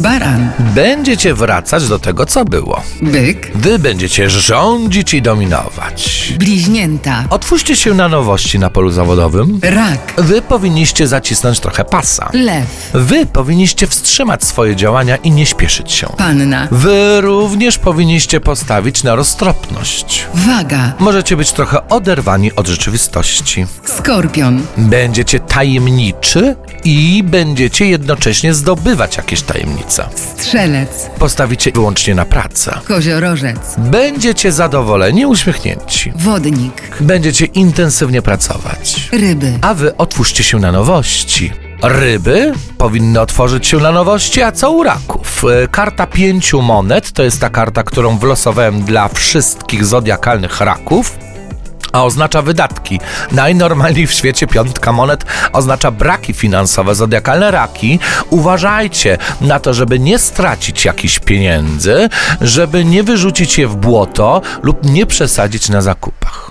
Baran, Będziecie wracać do tego, co było. byk, Wy będziecie rządzić i dominować. bliźnięta, Otwórzcie się na nowości na polu zawodowym. rak, Wy powinniście zacisnąć trochę pasa. lew, Wy powinniście wstrzymać swoje działania i nie śpieszyć się. panna, Wy również powinniście postawić na roztropność. waga, Możecie być trochę oderwani od rzeczywistości. skorpion, Będziecie tajemniczy i będziecie jednocześnie zdobywać jakieś tajemnice. Strzelec, Postawicie wyłącznie na pracę. koziorożec, Będziecie zadowoleni, uśmiechnięci. wodnik, Będziecie intensywnie pracować. ryby, A wy otwórzcie się na nowości. Ryby powinny otworzyć się na nowości, a co u raków? E, Karta pięciu monet to jest ta karta, którą wylosowałem dla wszystkich zodiakalnych raków. A oznacza wydatki. Najnormalniej w świecie piątka monet oznacza braki finansowe. Zodiakalne raki, uważajcie na to, żeby nie stracić jakichś pieniędzy, żeby nie wyrzucić je w błoto lub nie przesadzić na zakupach.